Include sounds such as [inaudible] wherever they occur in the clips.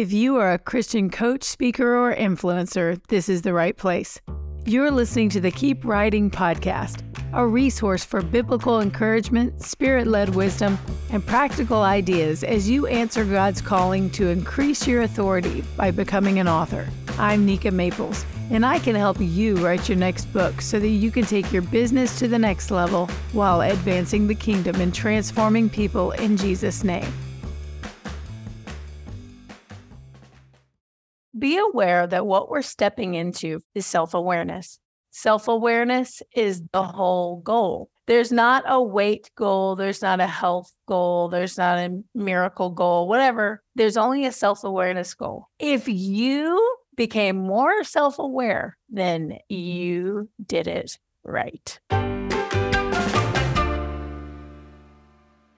If you are a Christian coach, speaker, or influencer, this is the right place. You're listening to the Keep Writing podcast, a resource for biblical encouragement, spirit led wisdom, and practical ideas as you answer God's calling to increase your authority by becoming an author. I'm Nika Maples, and I can help you write your next book so that you can take your business to the next level while advancing the kingdom and transforming people in Jesus' name. Be aware that what we're stepping into is self awareness. Self awareness is the whole goal. There's not a weight goal, there's not a health goal, there's not a miracle goal, whatever. There's only a self awareness goal. If you became more self aware, then you did it right.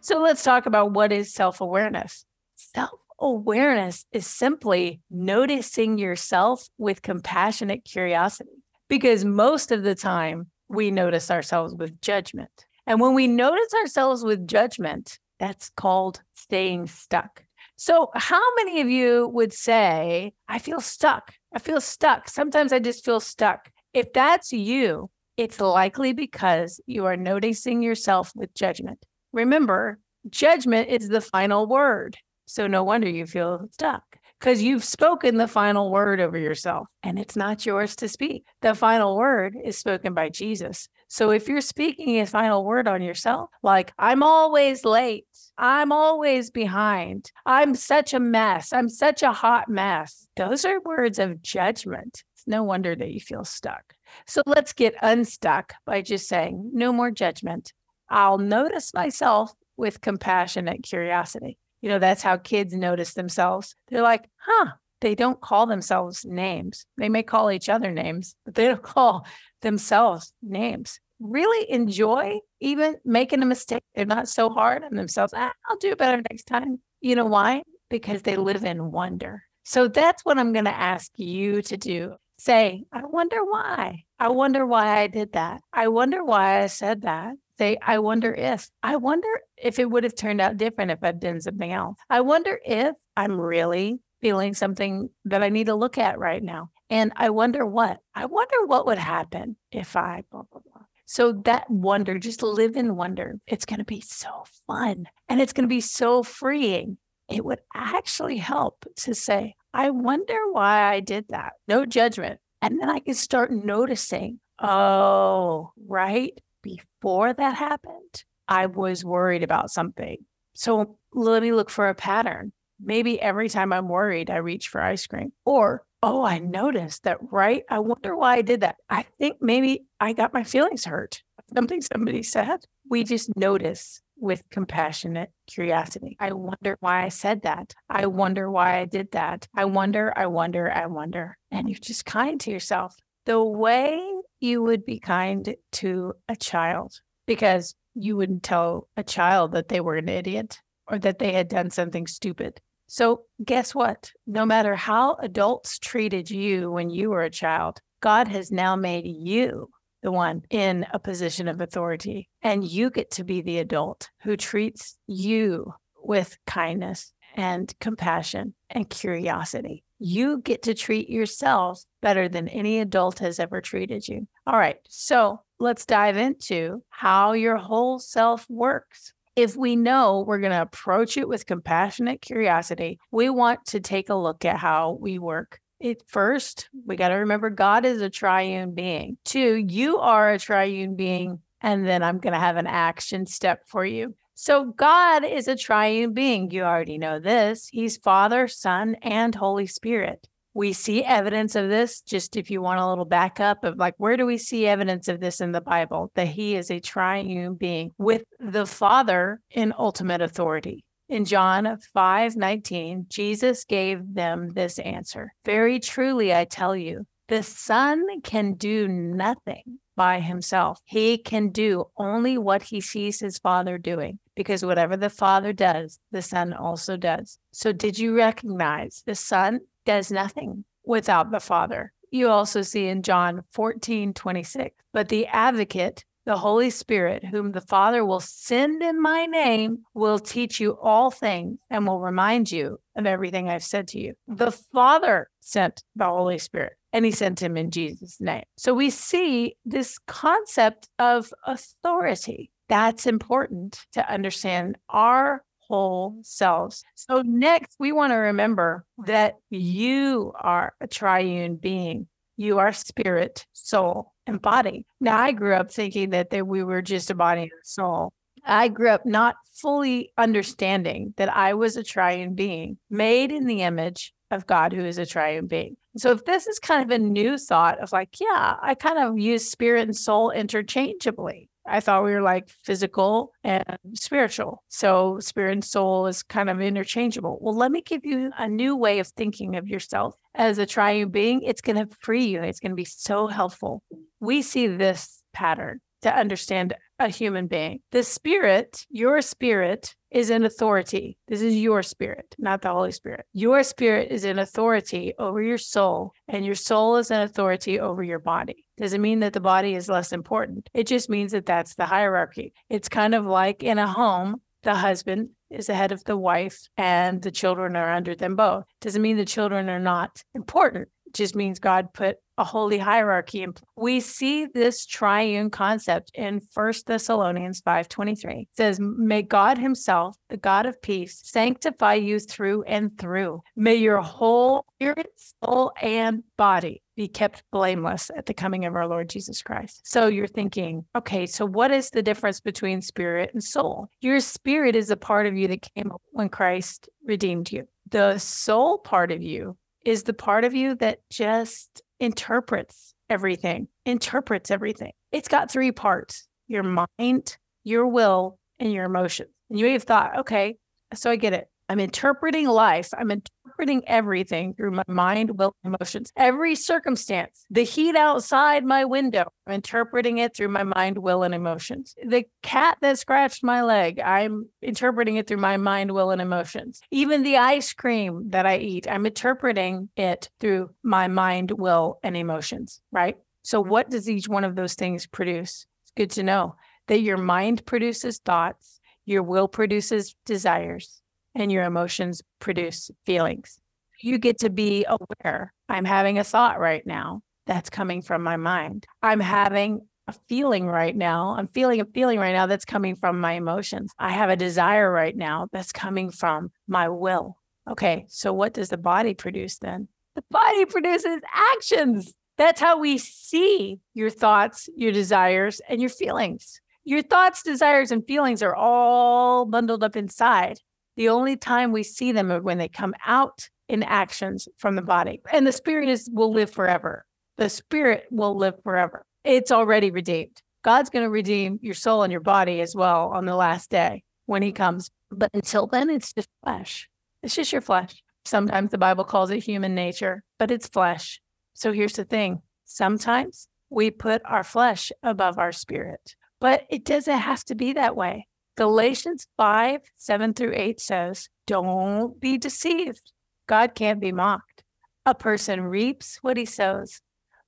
So let's talk about what is self awareness. Self awareness is simply noticing yourself with compassionate curiosity. Because most of the time, we notice ourselves with judgment. And when we notice ourselves with judgment, that's called staying stuck. So, how many of you would say, I feel stuck? I feel stuck. Sometimes I just feel stuck. If that's you, it's likely because you are noticing yourself with judgment. Remember, judgment is the final word. So no wonder you feel stuck because you've spoken the final word over yourself and it's not yours to speak. The final word is spoken by Jesus. So if you're speaking a final word on yourself, like, I'm always late, I'm always behind, I'm such a mess, I'm such a hot mess, those are words of judgment. It's no wonder that you feel stuck. So let's get unstuck by just saying, no more judgment. I'll notice myself with compassionate curiosity. You know, that's how kids notice themselves. They're like, huh, they don't call themselves names. They may call each other names, but they don't [laughs] call themselves names. Really enjoy even making a mistake. They're not so hard on themselves. Ah, I'll do better next time. You know why? Because they live in wonder. So that's what I'm going to ask you to do. Say, I wonder why. I wonder why I did that. I wonder why I said that say, I wonder if, I wonder if it would have turned out different if I'd done something else. I wonder if I'm really feeling something that I need to look at right now. And I wonder what, I wonder what would happen if I blah, blah, blah. So that wonder, just live in wonder. It's going to be so fun and it's going to be so freeing. It would actually help to say, I wonder why I did that. No judgment. And then I can start noticing, oh, right before that happened, I was worried about something. So let me look for a pattern. Maybe every time I'm worried, I reach for ice cream. Or, oh, I noticed that, right? I wonder why I did that. I think maybe I got my feelings hurt. Something somebody said. We just notice with compassionate curiosity. I wonder why I said that. I wonder why I did that. I wonder, I wonder, I wonder. And you're just kind to yourself. The way you would be kind to a child because you wouldn't tell a child that they were an idiot or that they had done something stupid. So, guess what? No matter how adults treated you when you were a child, God has now made you the one in a position of authority. And you get to be the adult who treats you with kindness and compassion and curiosity you get to treat yourself better than any adult has ever treated you. All right. So let's dive into how your whole self works. If we know we're going to approach it with compassionate curiosity, we want to take a look at how we work. It, first, we got to remember God is a triune being. Two, you are a triune being. And then I'm going to have an action step for you. So, God is a triune being. You already know this. He's Father, Son, and Holy Spirit. We see evidence of this. Just if you want a little backup of like, where do we see evidence of this in the Bible? That He is a triune being with the Father in ultimate authority. In John 5 19, Jesus gave them this answer Very truly, I tell you, the Son can do nothing by himself. He can do only what he sees his Father doing because whatever the Father does, the Son also does. So, did you recognize the Son does nothing without the Father? You also see in John 14, 26, but the advocate, The Holy Spirit, whom the Father will send in my name, will teach you all things and will remind you of everything I've said to you. The Father sent the Holy Spirit and he sent him in Jesus' name. So we see this concept of authority. That's important to understand our whole selves. So, next, we want to remember that you are a triune being. You are spirit, soul, and body. Now, I grew up thinking that, that we were just a body and a soul. I grew up not fully understanding that I was a triune being made in the image of God, who is a triune being. So, if this is kind of a new thought of like, yeah, I kind of use spirit and soul interchangeably. I thought we were like physical and spiritual. So spirit and soul is kind of interchangeable. Well, let me give you a new way of thinking of yourself as a triune being. It's going to free you. It's going to be so helpful. We see this pattern to understand a human being. The spirit, your spirit, is in authority. This is your spirit, not the Holy Spirit. Your spirit is in authority over your soul, and your soul is in authority over your body. Doesn't mean that the body is less important. It just means that that's the hierarchy. It's kind of like in a home, the husband is the head of the wife and the children are under them both. Doesn't mean the children are not important. Just means God put a holy hierarchy. And we see this triune concept in First Thessalonians 5:23. It says, "May God himself, the God of peace, sanctify you through and through. May your whole spirit, soul, and body be kept blameless at the coming of our Lord Jesus Christ." So you're thinking, okay, so what is the difference between spirit and soul? Your spirit is a part of you that came when Christ redeemed you. The soul part of you is the part of you that just interprets everything, interprets everything. It's got three parts your mind, your will, and your emotions. And you may have thought, okay, so I get it. I'm interpreting life. I'm interpreting everything through my mind, will, emotions. Every circumstance, the heat outside my window, I'm interpreting it through my mind, will, and emotions. The cat that scratched my leg, I'm interpreting it through my mind, will, and emotions. Even the ice cream that I eat, I'm interpreting it through my mind, will, and emotions, right? So, what does each one of those things produce? It's good to know that your mind produces thoughts, your will produces desires, and your emotions produce feelings. You get to be aware. I'm having a thought right now that's coming from my mind. I'm having a feeling right now. I'm feeling a feeling right now that's coming from my emotions. I have a desire right now that's coming from my will. Okay, so what does the body produce then? The body produces actions. That's how we see your thoughts, your desires, and your feelings. Your thoughts, desires, and feelings are all bundled up inside. The only time we see them is when they come out in actions from the body. And the spirit is will live forever. The spirit will live forever. It's already redeemed. God's going to redeem your soul and your body as well on the last day when he comes. But until then, it's just flesh. It's just your flesh. Sometimes the Bible calls it human nature, but it's flesh. So here's the thing sometimes we put our flesh above our spirit, but it doesn't have to be that way. Galatians 5 7 through 8 says, Don't be deceived. God can't be mocked. A person reaps what he sows.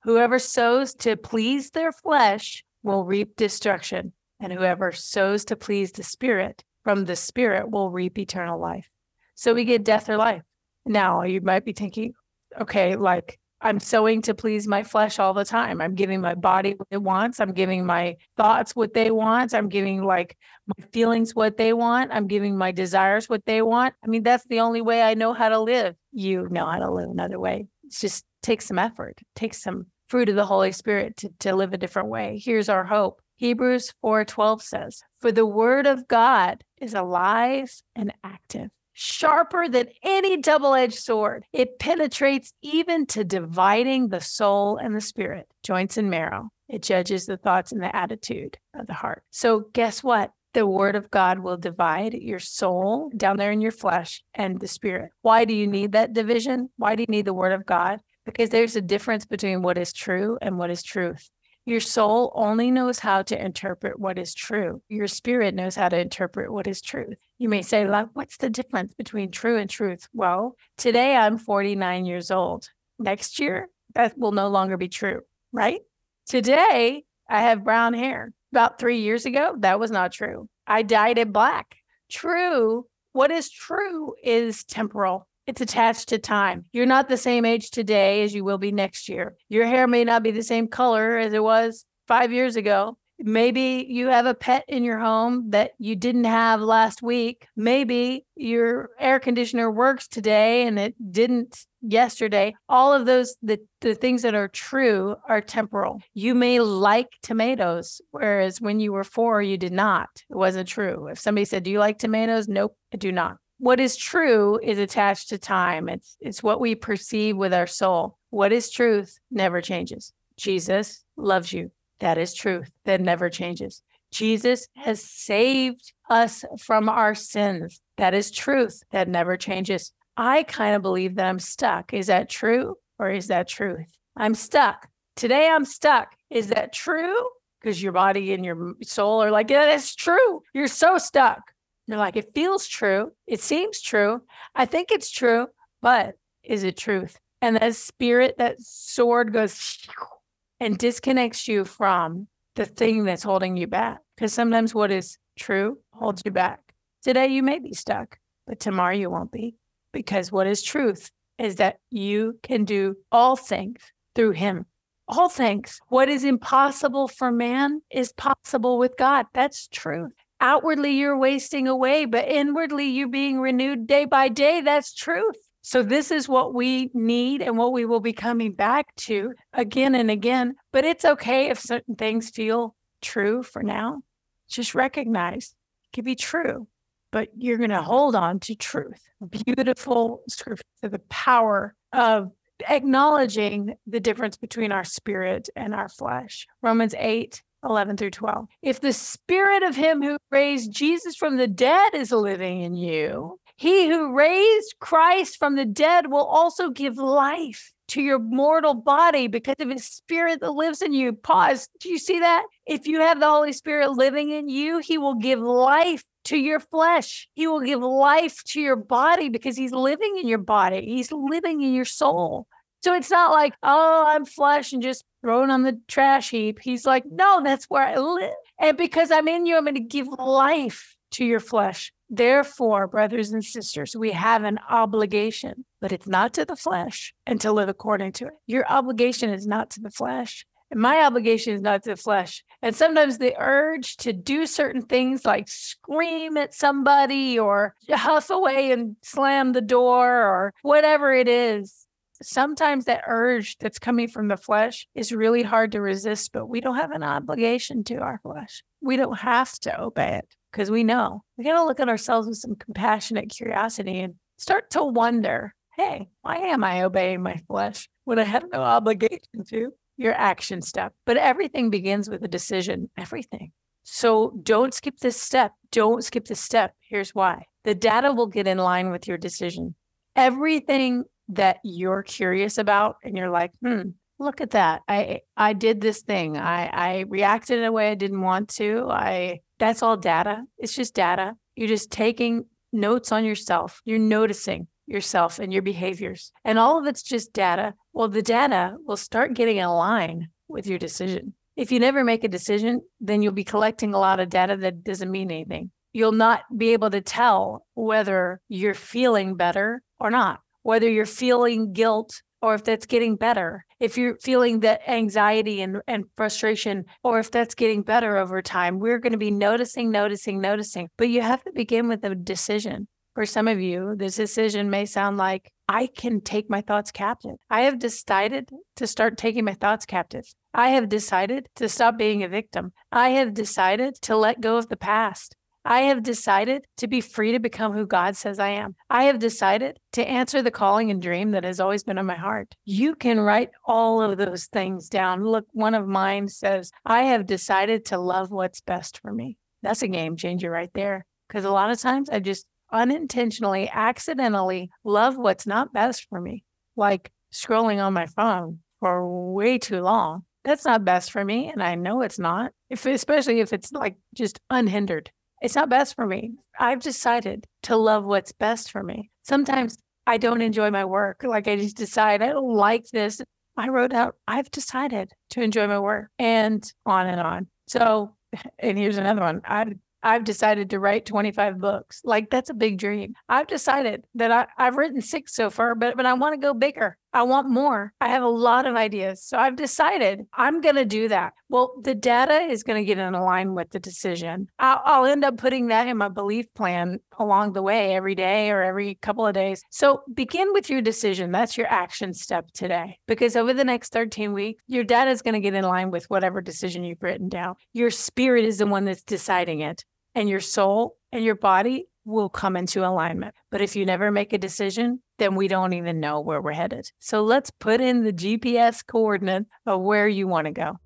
Whoever sows to please their flesh will reap destruction, and whoever sows to please the Spirit from the Spirit will reap eternal life. So we get death or life. Now you might be thinking, okay, like I'm sowing to please my flesh all the time. I'm giving my body what it wants. I'm giving my thoughts what they want. I'm giving like my feelings what they want. I'm giving my desires what they want. I mean, that's the only way I know how to live. You know how to live another way. It just takes some effort, takes some fruit of the Holy Spirit to, to live a different way. Here's our hope. Hebrews 4:12 says, "For the word of God is alive and active." Sharper than any double edged sword. It penetrates even to dividing the soul and the spirit, joints and marrow. It judges the thoughts and the attitude of the heart. So, guess what? The word of God will divide your soul down there in your flesh and the spirit. Why do you need that division? Why do you need the word of God? Because there's a difference between what is true and what is truth. Your soul only knows how to interpret what is true. Your spirit knows how to interpret what is truth. You may say, like, what's the difference between true and truth? Well, today I'm 49 years old. Next year, that will no longer be true, right? Today, I have brown hair. about three years ago, that was not true. I dyed it black. True. What is true is temporal. It's attached to time. You're not the same age today as you will be next year. Your hair may not be the same color as it was five years ago. Maybe you have a pet in your home that you didn't have last week. Maybe your air conditioner works today and it didn't yesterday. All of those, the, the things that are true are temporal. You may like tomatoes, whereas when you were four, you did not. It wasn't true. If somebody said, Do you like tomatoes? Nope, I do not. What is true is attached to time. It's it's what we perceive with our soul. What is truth never changes. Jesus loves you. That is truth that never changes. Jesus has saved us from our sins. That is truth that never changes. I kind of believe that I'm stuck. Is that true or is that truth? I'm stuck. Today I'm stuck. Is that true? Because your body and your soul are like, yeah, that's true. You're so stuck. You're like, it feels true. It seems true. I think it's true, but is it truth? And that spirit, that sword goes [sniffs] and disconnects you from the thing that's holding you back. Because sometimes what is true holds you back. Today you may be stuck, but tomorrow you won't be. Because what is truth is that you can do all things through him. All things. What is impossible for man is possible with God. That's truth. Outwardly, you're wasting away, but inwardly, you're being renewed day by day. That's truth. So, this is what we need and what we will be coming back to again and again. But it's okay if certain things feel true for now. Just recognize it can be true, but you're going to hold on to truth. Beautiful scripture, the power of acknowledging the difference between our spirit and our flesh. Romans 8 11 through 12. If the spirit of him who raised Jesus from the dead is living in you, he who raised Christ from the dead will also give life to your mortal body because of his spirit that lives in you. Pause. Do you see that? If you have the Holy Spirit living in you, he will give life to your flesh. He will give life to your body because he's living in your body. He's living in your soul. So it's not like, oh, I'm flesh and just thrown on the trash heap. He's like, no, that's where I live. And because I'm in you, I'm going to give life to your flesh. Therefore, brothers and sisters, we have an obligation, but it's not to the flesh and to live according to it. Your obligation is not to the flesh. And my obligation is not to the flesh. And sometimes the urge to do certain things like scream at somebody or huff away and slam the door or whatever it is. Sometimes that urge that's coming from the flesh is really hard to resist, but we don't have an obligation to our flesh. We don't have to obey it because we know we got to look at ourselves with some compassionate curiosity and start to wonder hey, why am I obeying my flesh when I have no [laughs] obligation to? Your action step. But everything begins with a decision, everything. So don't skip this step. Don't skip this step. Here's why the data will get in line with your decision. Everything that you're curious about and you're like, hmm, look at that. I I did this thing. I I reacted in a way I didn't want to. I that's all data. It's just data. You're just taking notes on yourself. You're noticing yourself and your behaviors. And all of it's just data. Well, the data will start getting in line with your decision. If you never make a decision, then you'll be collecting a lot of data that doesn't mean anything. You'll not be able to tell whether you're feeling better or not, whether you're feeling guilt or if that's getting better, if you're feeling that anxiety and, and frustration, or if that's getting better over time, we're going to be noticing, noticing, noticing. But you have to begin with a decision. For some of you, this decision may sound like, I can take my thoughts captive. I have decided to start taking my thoughts captive. I have decided to stop being a victim. I have decided to let go of the past. I have decided to be free to become who God says I am. I have decided to answer the calling and dream that has always been on my heart. You can write all of those things down. Look, one of mine says, I have decided to love what's best for me. That's a game changer right there. Because a lot of times I just unintentionally, accidentally love what's not best for me, like scrolling on my phone for way too long. That's not best for me. And I know it's not, if, especially if it's like just unhindered it's not best for me. I've decided to love what's best for me. Sometimes I don't enjoy my work. Like I just decide I don't like this. I wrote out, I've decided to enjoy my work and on and on. So [laughs] and here's another one. I I've decided to write 25 books. Like that's a big dream. I've decided that I, I've written six so far, but but I want to go bigger. I want more. I have a lot of ideas. So I've decided I'm going to do that. Well, the data is going to get in line with the decision. I'll, end up putting that in my belief plan along the way every day or every couple of days. So begin with your decision. That's your action step today. Because over the next 13 weeks, your data is going to get in line with whatever decision you've written down. Your spirit is the one that's deciding it and your soul and your body will come into alignment. But if you never make a decision, then we don't even know where we're headed. So let's put in the GPS coordinate of where you want to go.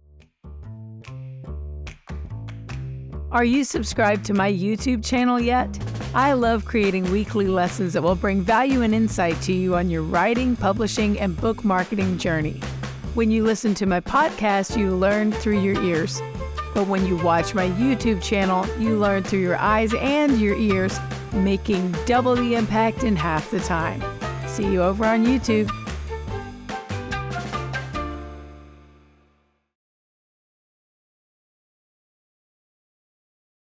Are you subscribed to my YouTube channel yet? I love creating weekly lessons that will bring value and insight to you on your writing, publishing, and book marketing journey. When you listen to my podcast, you learn through your ears. But when you watch my YouTube channel, you learn through your eyes and your ears, making double the impact in half the time. See you over on YouTube.